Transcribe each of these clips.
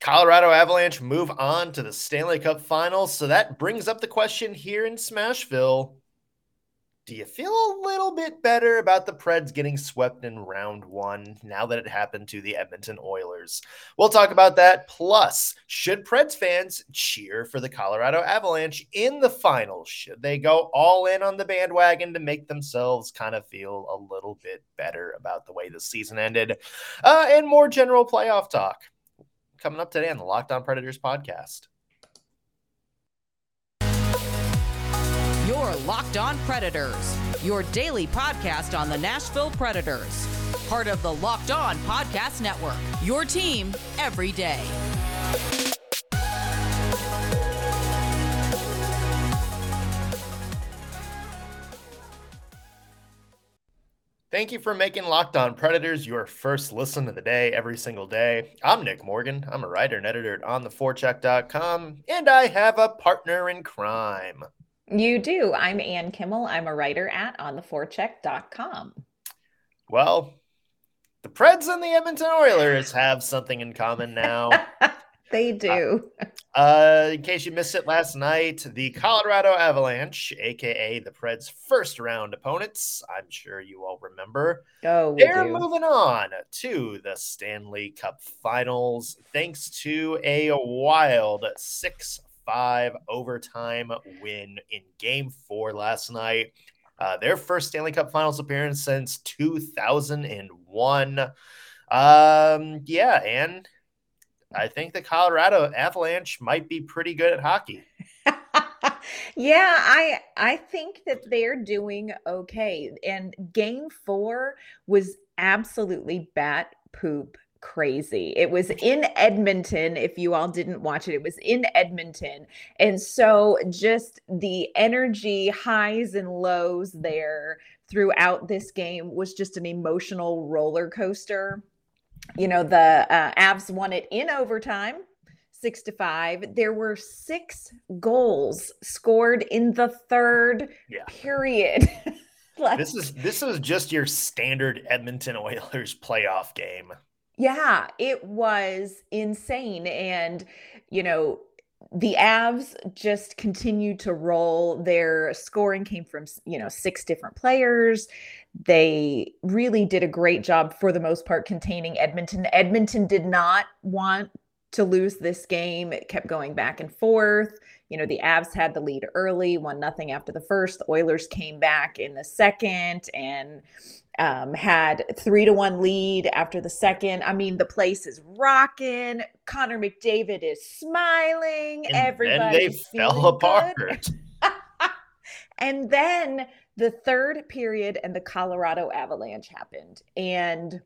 Colorado Avalanche move on to the Stanley Cup Finals. So that brings up the question here in Smashville do you feel a little bit better about the Preds getting swept in round one now that it happened to the Edmonton Oilers? We'll talk about that. Plus, should Preds fans cheer for the Colorado Avalanche in the finals? Should they go all in on the bandwagon to make themselves kind of feel a little bit better about the way the season ended? Uh, and more general playoff talk coming up today on the Locked On Predators podcast. Your Locked On Predators, your daily podcast on the Nashville Predators. Part of the Locked On Podcast Network, your team every day. Thank you for making Locked On Predators your first listen of the day every single day. I'm Nick Morgan. I'm a writer and editor at ontheforecheck.com, and I have a partner in crime. You do. I'm Ann Kimmel. I'm a writer at ontheforecheck.com. Well, the Preds and the Edmonton Oilers have something in common now. they do. Uh, uh, in case you missed it last night, the Colorado Avalanche, aka the Preds' first round opponents, I'm sure you all remember. Oh, they're do. moving on to the Stanley Cup Finals thanks to a wild six five overtime win in game four last night. Uh, their first Stanley Cup Finals appearance since 2001. Um, yeah, and I think the Colorado Avalanche might be pretty good at hockey. yeah, I I think that they're doing okay. And game 4 was absolutely bat poop crazy. It was in Edmonton. If you all didn't watch it, it was in Edmonton. And so just the energy highs and lows there throughout this game was just an emotional roller coaster. You know, the uh, Avs won it in overtime. Six to five. There were six goals scored in the third yeah. period. like, this is this is just your standard Edmonton Oilers playoff game. Yeah, it was insane. And, you know, the Avs just continued to roll. Their scoring came from, you know, six different players. They really did a great job for the most part containing Edmonton. Edmonton did not want to lose this game. It kept going back and forth. You know, the Avs had the lead early, one nothing after the first. The Oilers came back in the second and um, had three to one lead after the second. I mean, the place is rocking. Connor McDavid is smiling. And Everybody they fell apart. and then the third period and the Colorado Avalanche happened. And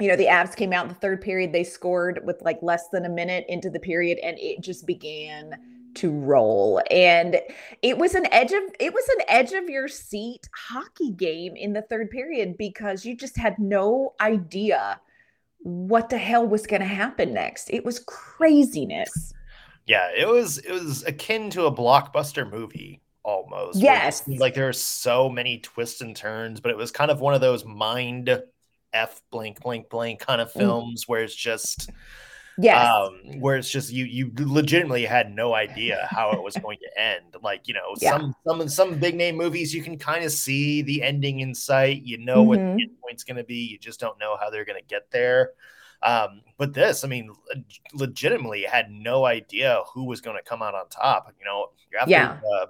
you know, the Avs came out in the third period. They scored with like less than a minute into the period, and it just began to roll and it was an edge of it was an edge of your seat hockey game in the third period because you just had no idea what the hell was going to happen next it was craziness yeah it was it was akin to a blockbuster movie almost yes like there are so many twists and turns but it was kind of one of those mind f blank blank blank kind of mm. films mm. where it's just Yes. Um, where it's just you you legitimately had no idea how it was going to end. Like, you know, yeah. some some some big name movies you can kind of see the ending in sight. You know mm-hmm. what the mm-hmm. end point's gonna be. You just don't know how they're gonna get there. Um, but this, I mean, legitimately had no idea who was going to come out on top. You know, after yeah. the,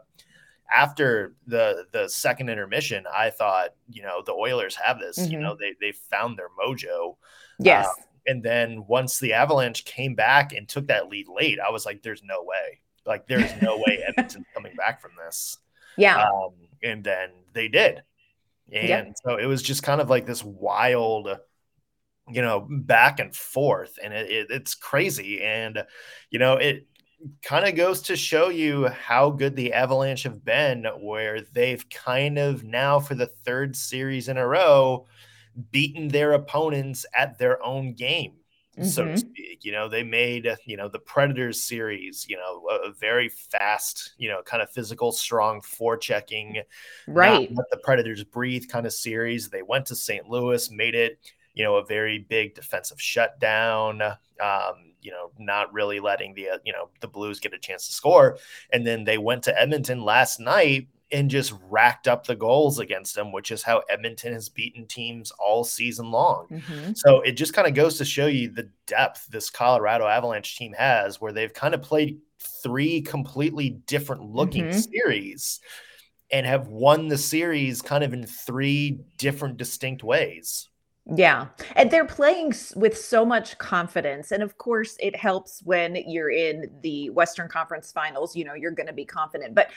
after the the second intermission, I thought, you know, the Oilers have this. Mm-hmm. You know, they they found their mojo. Yes. Um, and then once the Avalanche came back and took that lead late, I was like, there's no way. Like, there's no way Edmonton's coming back from this. Yeah. Um, and then they did. And yep. so it was just kind of like this wild, you know, back and forth. And it, it, it's crazy. And, you know, it kind of goes to show you how good the Avalanche have been, where they've kind of now for the third series in a row beaten their opponents at their own game, mm-hmm. so to mm-hmm. speak. You know, they made, you know, the Predators series, you know, a, very fast, you know, kind of physical, strong forechecking, right? Let the Predators breathe kind of series. They went to St. Louis, made it, you know, a very big defensive shutdown. Um, you know, not really letting the, uh, you know, the Blues get a chance to score. And then they went to Edmonton last night and just racked up the goals against them, which is how Edmonton has beaten teams all season long. Mm-hmm. So it just kind of goes to show you the depth this Colorado Avalanche team has, where they've kind of played three completely different looking mm-hmm. series and have won the series kind of in three different distinct ways. Yeah. And they're playing with so much confidence. And of course, it helps when you're in the Western Conference finals. You know, you're going to be confident. But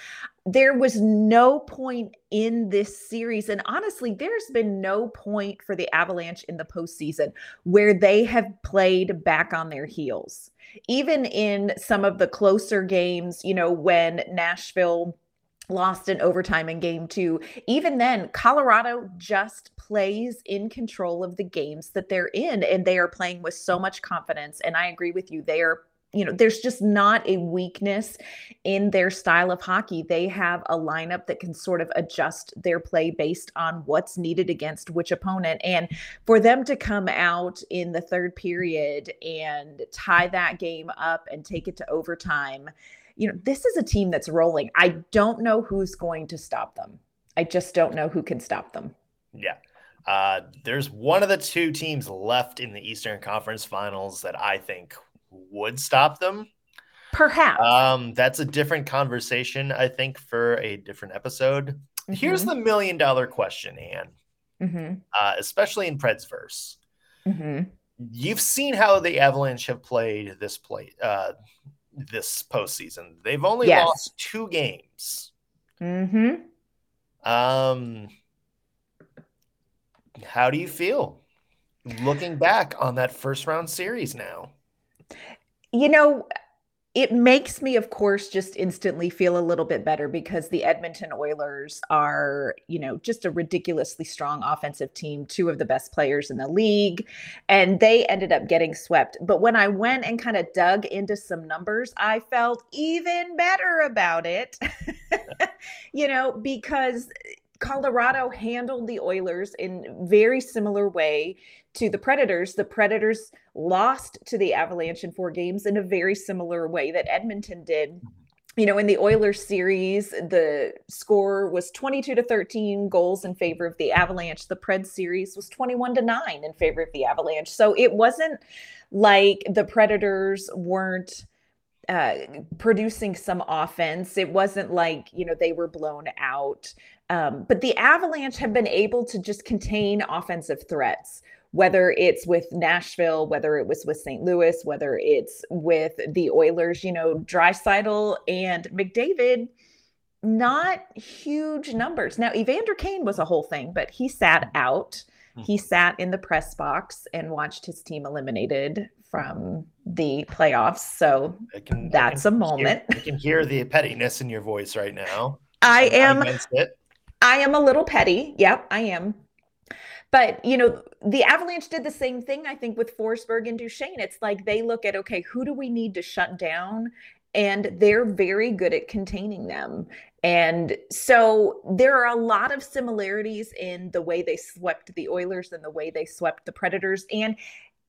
there was no point in this series. And honestly, there's been no point for the Avalanche in the postseason where they have played back on their heels. Even in some of the closer games, you know, when Nashville lost in overtime in game two. Even then, Colorado just plays in control of the games that they're in, and they are playing with so much confidence. And I agree with you. They are you know, there's just not a weakness in their style of hockey. They have a lineup that can sort of adjust their play based on what's needed against which opponent. And for them to come out in the third period and tie that game up and take it to overtime, you know, this is a team that's rolling. I don't know who's going to stop them. I just don't know who can stop them. Yeah. Uh, there's one of the two teams left in the Eastern Conference Finals that I think would stop them. Perhaps. Um, that's a different conversation, I think, for a different episode. Mm-hmm. Here's the million dollar question, Anne. Mm-hmm. Uh, especially in Preds verse. Mm-hmm. You've seen how the Avalanche have played this play uh, this postseason. They've only yes. lost two games. Hmm. Um. How do you feel looking back on that first round series now? You know, it makes me of course just instantly feel a little bit better because the Edmonton Oilers are, you know, just a ridiculously strong offensive team, two of the best players in the league, and they ended up getting swept. But when I went and kind of dug into some numbers, I felt even better about it. you know, because Colorado handled the Oilers in very similar way to the Predators. The Predators lost to the Avalanche in four games in a very similar way that Edmonton did. You know, in the Oilers series, the score was 22 to 13 goals in favor of the Avalanche. The Pred series was 21 to 9 in favor of the Avalanche. So it wasn't like the Predators weren't uh, producing some offense. It wasn't like, you know, they were blown out. Um, but the Avalanche have been able to just contain offensive threats whether it's with Nashville, whether it was with St. Louis, whether it's with the Oilers, you know, Draisaitl and McDavid, not huge numbers. Now, Evander Kane was a whole thing, but he sat out. Hmm. He sat in the press box and watched his team eliminated from the playoffs. So can, that's a moment. Hear, can hear the pettiness in your voice right now. I am. I am a little petty. Yep, I am. But, you know, the Avalanche did the same thing, I think, with Forsberg and Duchene. It's like they look at, okay, who do we need to shut down? And they're very good at containing them. And so there are a lot of similarities in the way they swept the Oilers and the way they swept the Predators. And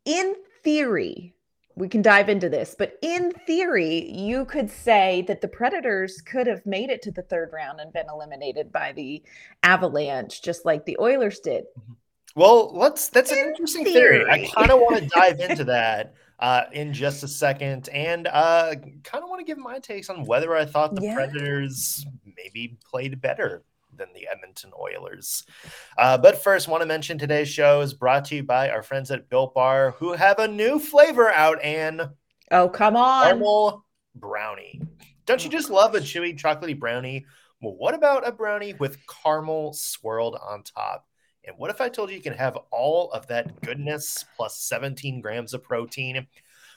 in theory, we can dive into this, but in theory, you could say that the Predators could have made it to the third round and been eliminated by the Avalanche, just like the Oilers did. Mm-hmm. Well, let's. That's an interesting theory. theory. I kind of want to dive into that uh, in just a second, and uh, kind of want to give my takes on whether I thought the yeah. Predators maybe played better than the Edmonton Oilers. Uh, but first, want to mention today's show is brought to you by our friends at Built Bar, who have a new flavor out. And oh, come on, caramel brownie. Don't you just love a chewy chocolatey brownie? Well, what about a brownie with caramel swirled on top? And what if I told you you can have all of that goodness plus 17 grams of protein?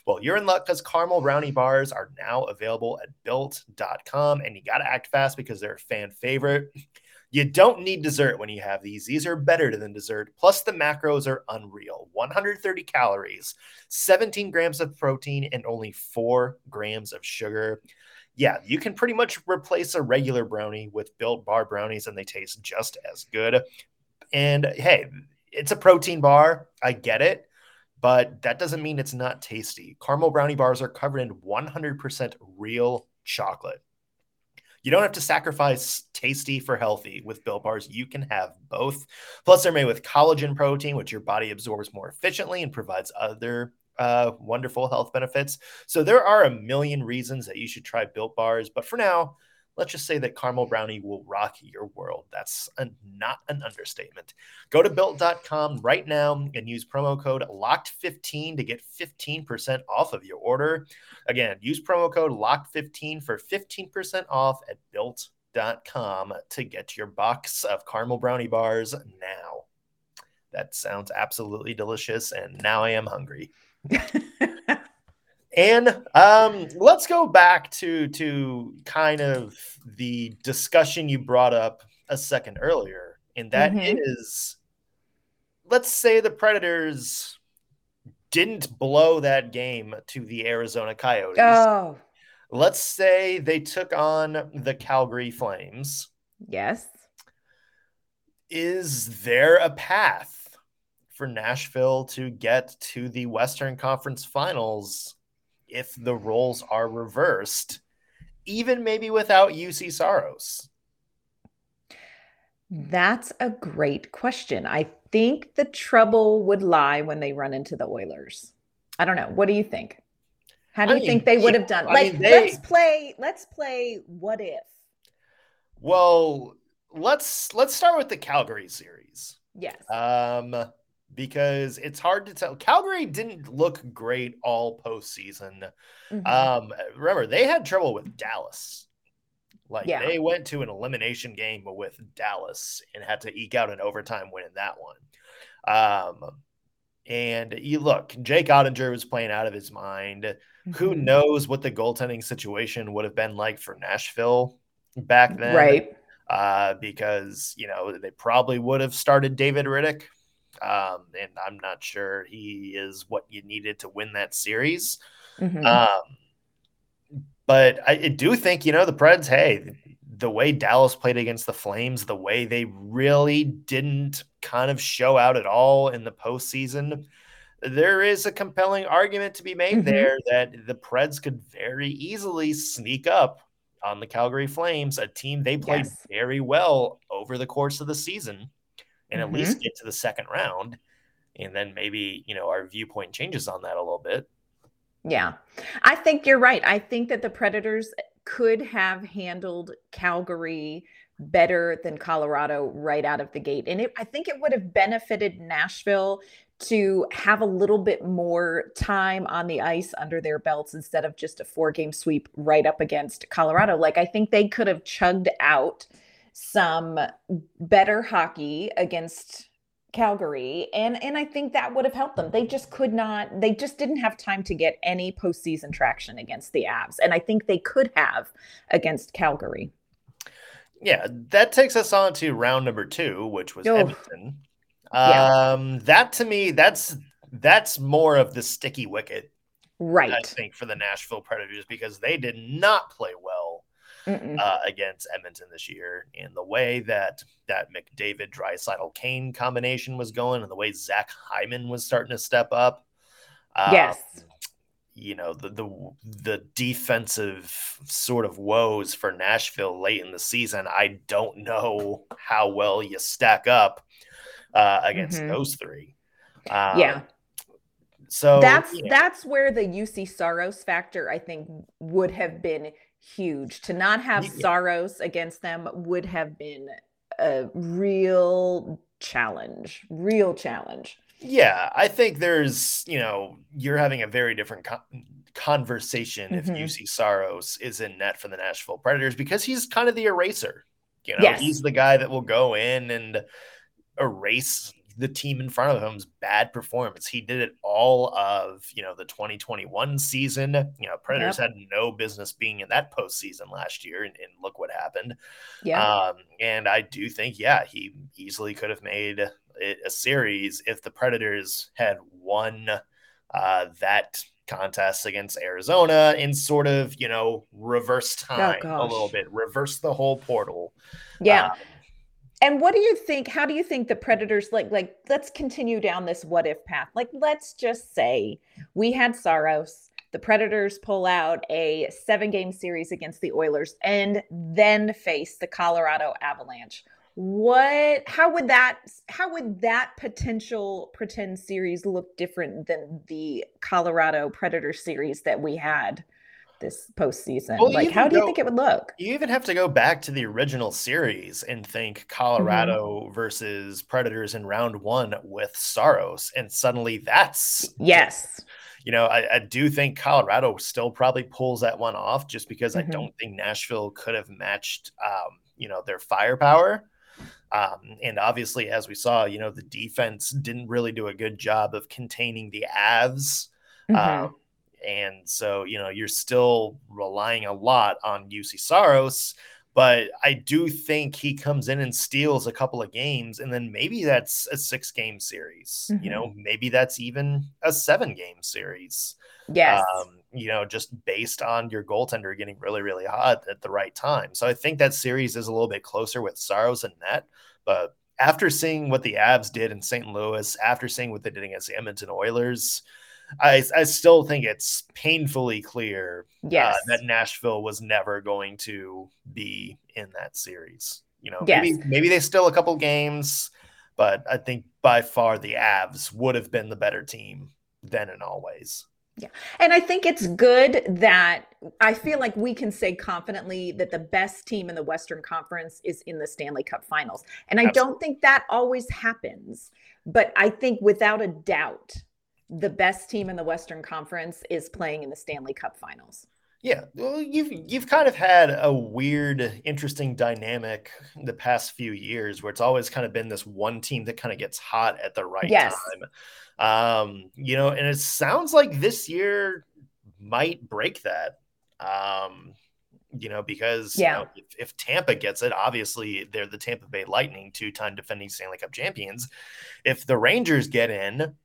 Well, you're in luck because caramel brownie bars are now available at built.com. And you got to act fast because they're a fan favorite. You don't need dessert when you have these. These are better than dessert. Plus, the macros are unreal 130 calories, 17 grams of protein, and only four grams of sugar. Yeah, you can pretty much replace a regular brownie with built bar brownies, and they taste just as good. And hey, it's a protein bar. I get it. but that doesn't mean it's not tasty. Caramel brownie bars are covered in 100% real chocolate. You don't have to sacrifice tasty for healthy with Built Bars. You can have both. Plus, they're made with collagen protein, which your body absorbs more efficiently and provides other uh, wonderful health benefits. So there are a million reasons that you should try Built Bars. But for now, let's just say that caramel brownie will rock your world. That's a, not an understatement. Go to built.com right now and use promo code LOCKED15 to get 15% off of your order. Again, use promo code LOCKED15 for 15% off at built.com to get your box of caramel brownie bars now. That sounds absolutely delicious. And now I am hungry. And um, let's go back to to kind of the discussion you brought up a second earlier, and that mm-hmm. is, let's say the Predators didn't blow that game to the Arizona Coyotes. Oh. Let's say they took on the Calgary Flames. Yes. Is there a path for Nashville to get to the Western Conference Finals if the roles are reversed, even maybe without Juuse Saros? That's a great question. I think the trouble would lie when they run into the Oilers. I don't know. What do you think? How do I you mean, think they would have done? I like, mean, they, let's play. Let's play. What if? Well, let's let's start with the Calgary series. Yes. Um, because it's hard to tell. Calgary didn't look great all postseason. Mm-hmm. Um, remember, they had trouble with Dallas. Like yeah. they went to an elimination game with Dallas and had to eke out an overtime win in that one. Um, and you look, Jake Oettinger was playing out of his mind. Mm-hmm. Who knows what the goaltending situation would have been like for Nashville back then? Right. Uh, because you know they probably would have started David Rittich um, and I'm not sure he is what you needed to win that series. Mm-hmm. Um, but I, I do think, you know, the Preds, hey, the way Dallas played against the Flames, the way they really didn't kind of show out at all in the postseason, there is a compelling argument to be made mm-hmm. there that the Preds could very easily sneak up on the Calgary Flames, a team they played yes. very well over the course of the season and mm-hmm. at least get to the second round. And then maybe, you know, our viewpoint changes on that a little bit. Yeah. I think you're right. I think that the Predators could have handled Calgary better than Colorado right out of the gate. And it, I think it would have benefited Nashville to have a little bit more time on the ice under their belts instead of just a four game sweep right up against Colorado. Like, I think they could have chugged out some better hockey against Calgary and and I think that would have helped them. They just could not they just didn't have time to get any postseason traction against the Avs and I think they could have against Calgary. Yeah, that takes us on to round number 2, which was oh. Edmonton. Um yeah. that to me that's that's more of the sticky wicket. Right. I think for the Nashville Predators because they did not play well uh, against Edmonton this year. And the way that that McDavid Draisaitl Kane combination was going, and the way Zach Hyman was starting to step up. Um, yes. You know the the the defensive sort of woes for Nashville late in the season. I don't know how well you stack up uh, against mm-hmm. those three. Um, yeah. So that's know. that's where the Juuse Saros factor I think would have been huge. To not have yeah. Saros against them would have been a real challenge, real challenge. Yeah, I think there's, you know, you're having a very different co- conversation mm-hmm. if Juuse Saros is in net for the Nashville Predators because he's kind of the eraser. You know, yes. he's the guy that will go in and erase the team in front of him's bad performance. He did it all of, you know, the 2021 season. You know, Predators yep. had no business being in that postseason last year, and, and look what happened. Yeah. Um, and I do think, yeah, he easily could have made it a series if the Predators had won uh, that contest against Arizona in sort of, you know, reverse oh, time oh, a little bit, reverse the whole portal. Yeah. Um, And what do you think? How do you think the Predators like like let's continue down this what if path? Like let's just say we had Saros, the Predators pull out a 7-game series against the Oilers and then face the Colorado Avalanche. What how would that how would that potential pretend series look different than the Colorado Predator series that we had? This postseason? Well, like, how do you think it would look? You even have to go back to the original series and think mm-hmm. Colorado mm-hmm. versus Predators in round one with Saros, and suddenly that's yes. You know, I, I do think Colorado still probably pulls that one off, just because mm-hmm. I don't think Nashville could have matched, um, you know, their firepower. Um, and obviously, as we saw, you know, the defense didn't really do a good job of containing the Avs. Mm-hmm. Um, and so, you know, you're still relying a lot on Juuse Saros. But I do think he comes in and steals a couple of games, and then maybe that's a six game series. Mm-hmm. You know, maybe that's even a seven game series. Yes. Um, you know, just based on your goaltender getting really, really hot at the right time. So I think that series is a little bit closer with Saros and net. But after seeing what the Avs did in St. Louis, after seeing what they did against the Edmonton Oilers, I, I still think it's painfully clear uh, yes. uh, that Nashville was never going to be in that series. You know, yes. maybe maybe they still a couple games, but I think by far the Avs would have been the better team then and always. Yeah. And I think it's good that I feel like we can say confidently that the best team in the Western Conference is in the Stanley Cup finals. And I Absolutely. don't think that always happens. But I think without a doubt, the best team in the Western Conference is playing in the Stanley Cup Finals. Yeah, well, you've you've kind of had a weird, interesting dynamic the past few years, where it's always kind of been this one team that kind of gets hot at the right yes. time. Um, you know, and it sounds like this year might break that. Um, you know, because yeah. You know, if, if, Tampa gets it, obviously they're the Tampa Bay Lightning, two-time defending Stanley Cup champions. If the Rangers get in,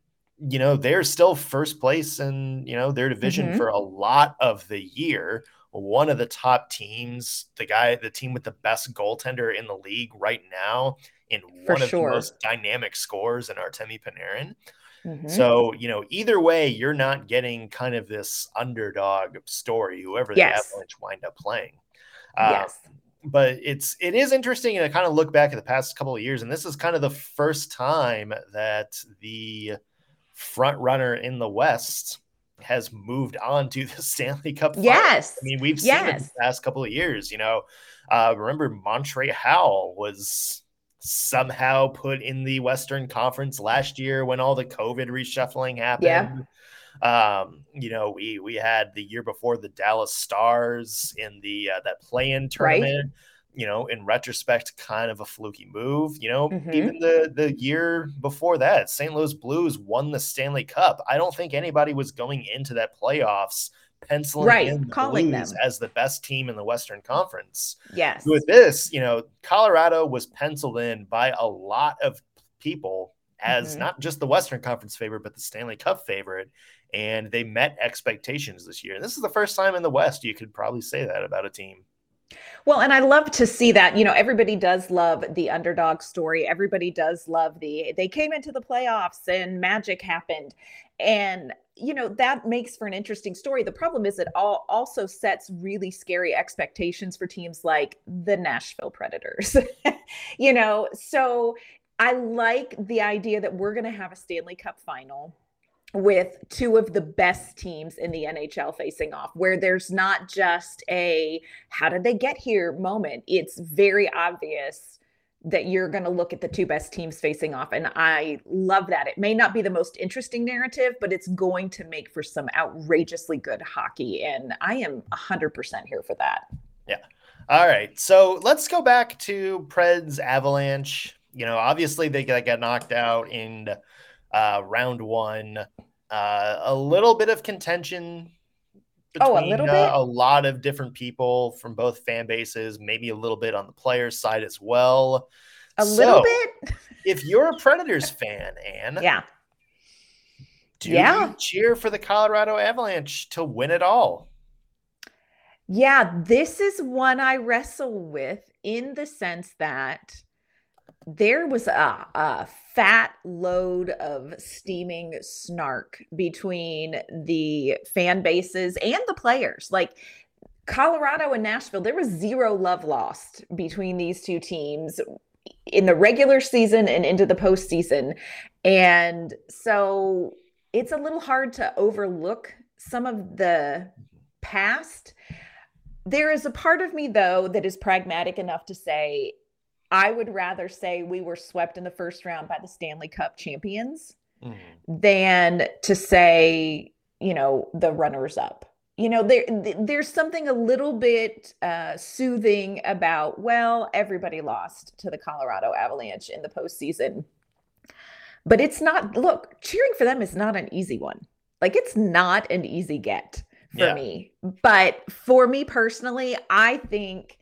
you know, they're still first place in, you know, their division mm-hmm. for a lot of the year. One of the top teams, the guy, the team with the best goaltender in the league right now, in for one sure. of the most dynamic scores in Artemi Panarin. Mm-hmm. So, you know, either way, you're not getting kind of this underdog story, whoever yes. the Avalanche wind up playing. yes. Um, but it's it is interesting to kind of look back at the past couple of years, and this is kind of the first time that the front runner in the West has moved on to the Stanley Cup. Yes. I mean, we've seen yes. it the past couple of years. You know, uh, remember Montreal was somehow put in the Western Conference last year when all the COVID reshuffling happened. Yeah. Um, you know, we we had the year before the Dallas Stars in the uh, that play-in tournament. Right you know, in retrospect, kind of a fluky move. You know, mm-hmm. even the the year before that, St. Louis Blues won the Stanley Cup. I don't think anybody was going into that playoffs penciling right, in the calling Blues them as the best team in the Western Conference. Yes. With this, you know, Colorado was penciled in by a lot of people as mm-hmm. not just the Western Conference favorite, but the Stanley Cup favorite. And they met expectations this year. This is the first time in the West you could probably say that about a team. Well, and I love to see that. You know, everybody does love the underdog story. Everybody does love the they came into the playoffs and magic happened. And you know, that makes for an interesting story. The problem is it all also sets really scary expectations for teams like the Nashville Predators. you know, so I like the idea that we're going to have a Stanley Cup final with two of the best teams in the NHL facing off, where there's not just a how did they get here moment. It's very obvious that you're going to look at the two best teams facing off. And I love that. It may not be the most interesting narrative, but it's going to make for some outrageously good hockey. And I am 100% here for that. Yeah. All right. So let's go back to Preds Avalanche. You know, obviously they got knocked out in uh, round one. Uh, a little bit of contention between oh, a, little uh, bit? a lot of different people from both fan bases, maybe a little bit on the players' side as well. A so, little bit. if you're a Predators fan, Anne, yeah, do yeah. you cheer for the Colorado Avalanche to win it all? Yeah, this is one I wrestle with in the sense that there was a, a, fat load of steaming snark between the fan bases and the players. Like Colorado and Nashville, there was zero love lost between these two teams in the regular season and into the postseason. And so it's a little hard to overlook some of the past. There is a part of me, though, that is pragmatic enough to say I would rather say we were swept in the first round by the Stanley Cup champions mm-hmm. than to say, you know, the runners up. You know, there there's something a little bit uh, soothing about. Well, everybody lost to the Colorado Avalanche in the postseason, but it's not. Look, cheering for them is not an easy one. Like it's not an easy get for yeah. me. But for me personally, I think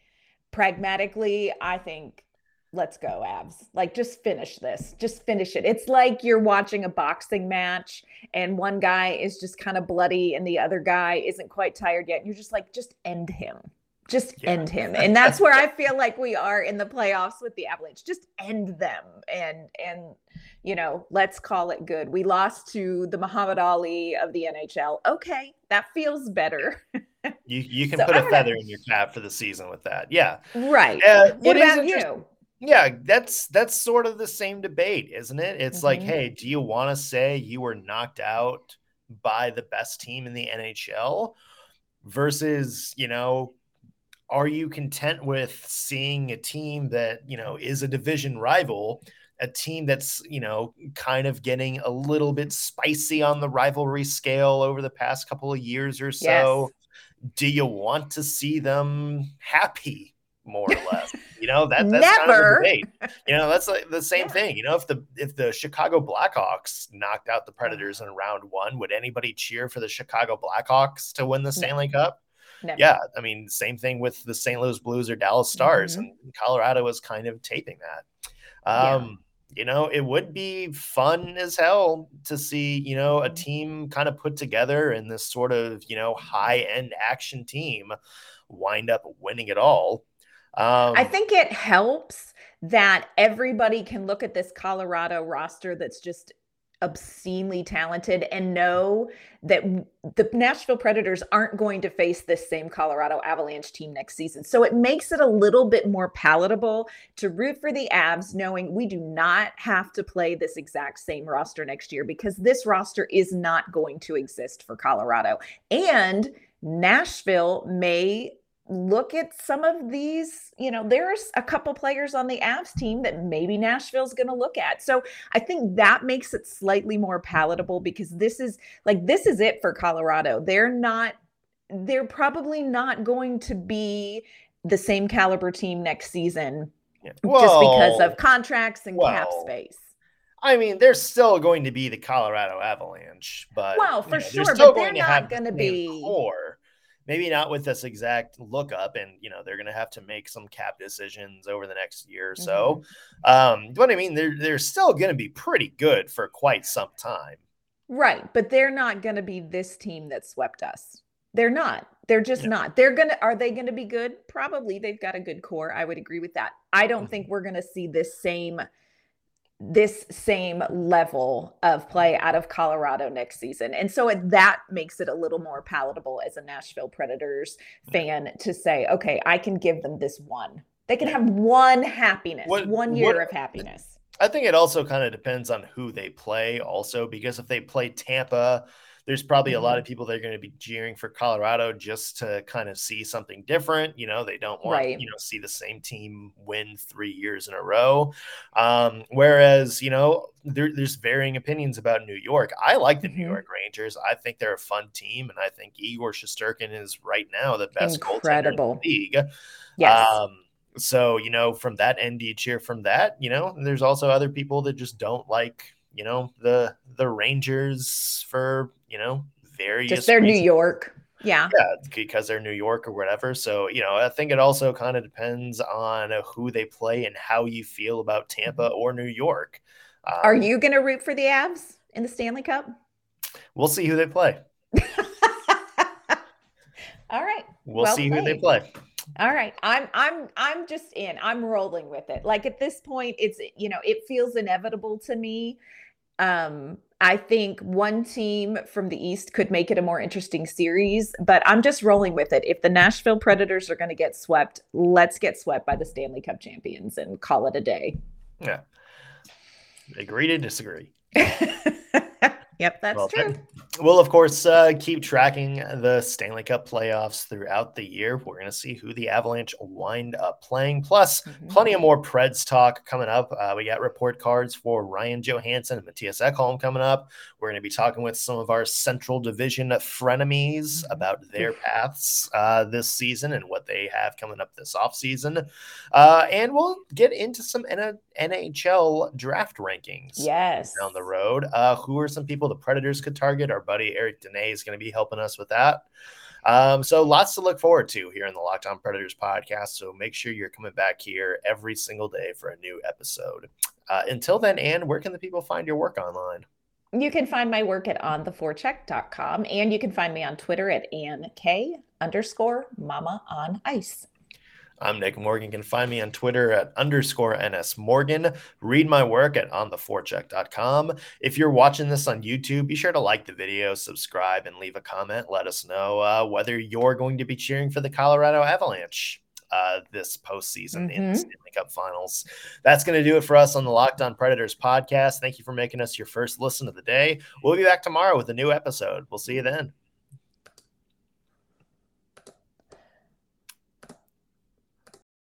pragmatically, I think let's go Avs like just finish this. Just finish it. It's like you're watching a boxing match and one guy is just kind of bloody and the other guy isn't quite tired yet. You're just like just end him. Just yeah. end him. And that's where i feel like we are in the playoffs with the avalanche. Just end them and and you know let's call it good. We lost to the muhammad ali of the nhl okay that feels better. You you can so, put a feather know. in your cap for the season with that. Yeah. Right. Uh, what about you yeah, that's that's sort of the same debate, isn't it? It's mm-hmm. like, hey, do you want to say you were knocked out by the best team in the NHL versus, you know, are you content with seeing a team that, you know, is a division rival, a team that's, you know, kind of getting a little bit spicy on the rivalry scale over the past couple of years or so? Yes. Do you want to see them happy more or less. You know that that's Never. kind of the debate. You know that's like the same yeah. thing. You know if the if the Chicago Blackhawks knocked out the Predators in round one, would anybody cheer for the Chicago Blackhawks to win the Stanley no. Cup? Never. Yeah, I mean same thing with the St. Louis Blues or Dallas Stars, mm-hmm. and Colorado was kind of taping that. Um, yeah you know, it would be fun as hell to see, you know, a mm-hmm. team kind of put together in this sort of, you know, high end action team wind up winning it all. Um, I think it helps that everybody can look at this Colorado roster that's just obscenely talented and know that the Nashville Predators aren't going to face this same Colorado Avalanche team next season. So it makes it a little bit more palatable to root for the Avs, knowing we do not have to play this exact same roster next year because this roster is not going to exist for Colorado. And Nashville may look at some of these, you know, there's a couple players on the Avs team that maybe Nashville's going to look at. So I think that makes it slightly more palatable because this is like, this is it for Colorado. They're not, they're probably not going to be the same caliber team next season yeah. well, just because of contracts and well, cap space. I mean, they're still going to be the Colorado Avalanche, but well, for you know, sure, but they're not going to be core maybe not with this exact lookup and you know they're going to have to make some cap decisions over the next year or so. Mm-hmm. um what i mean they're they're still going to be pretty good for quite some time. Right but they're not going to be this team that swept us. They're not. They're just yeah. not. They're gonna are they gonna be good? Probably they've got a good core. I would agree with that. I don't mm-hmm. think we're gonna see this same this same level of play out of Colorado next season. And so it, that makes it a little more palatable as a Nashville Predators fan to say, okay, I can give them this one. They can have one happiness, what, one year what, of happiness. I think it also kind of depends on who they play, also, because if they play Tampa, there's probably a lot of mm-hmm. people that are going to be cheering for Colorado just to kind of see something different. You know, they don't want right. you know see the same team win three years in a row. Um, whereas you know there, there's varying opinions about New York. I like the mm-hmm. New York Rangers. I think they're a fun team, and I think Igor Shesterkin is right now the best Incredible. goaltender in the league. Yes. Um, so you know, from that end, you cheer from that? You know, there's also other people that just don't like you know the the Rangers for you know various just their New York. Yeah. Yeah, because they're New York or whatever. So, you know, I think it also kind of depends on who they play and how you feel about Tampa mm-hmm. or New York. Um, Are you going to root for the Avs in the Stanley Cup? We'll see who they play. All right. We'll well see played. who they play. All right. I'm I'm I'm just in. I'm rolling with it. Like at this point it's you know, it feels inevitable to me. Um I think one team from the East could make it a more interesting series, but I'm just rolling with it. If the Nashville Predators are going to get swept, let's get swept by the Stanley Cup champions and call it a day. Yeah. Agree to disagree. Yep, that's well, true. We'll, of course, uh, keep tracking the Stanley Cup playoffs throughout the year. We're going to see who the Avalanche wind up playing. Plus, mm-hmm. plenty of more Preds talk coming up. Uh, we got report cards for Ryan Johansen and Mattias Ekholm coming up. We're going to be talking with some of our Central Division frenemies mm-hmm. about their paths uh, this season and what they have coming up this offseason. Uh, and we'll get into some N- NHL draft rankings yes. down the road. Uh, who are some people the Predators could target. Our buddy Eric Dene is going to be helping us with that. Um, so lots to look forward to here in the Locked On Predators podcast. So make sure you're coming back here every single day for a new episode. Uh, until then, Anne, where can the people find your work online? You can find my work at ontheforecheck.com and you can find me on Twitter at Ann K underscore mama on ice. I'm Nick Morgan. You can find me on Twitter at underscore NS Morgan. Read my work at ontheforecheck.com. If you're watching this on YouTube, be sure to like the video, subscribe, and leave a comment. Let us know uh, whether you're going to be cheering for the Colorado Avalanche. Uh, this postseason mm-hmm. in the. Stanley Cup Finals. That's going to do it for us on the Locked On Predators podcast. Thank you for making us your first listen of the day. We'll be back tomorrow with a new episode. We'll see you then.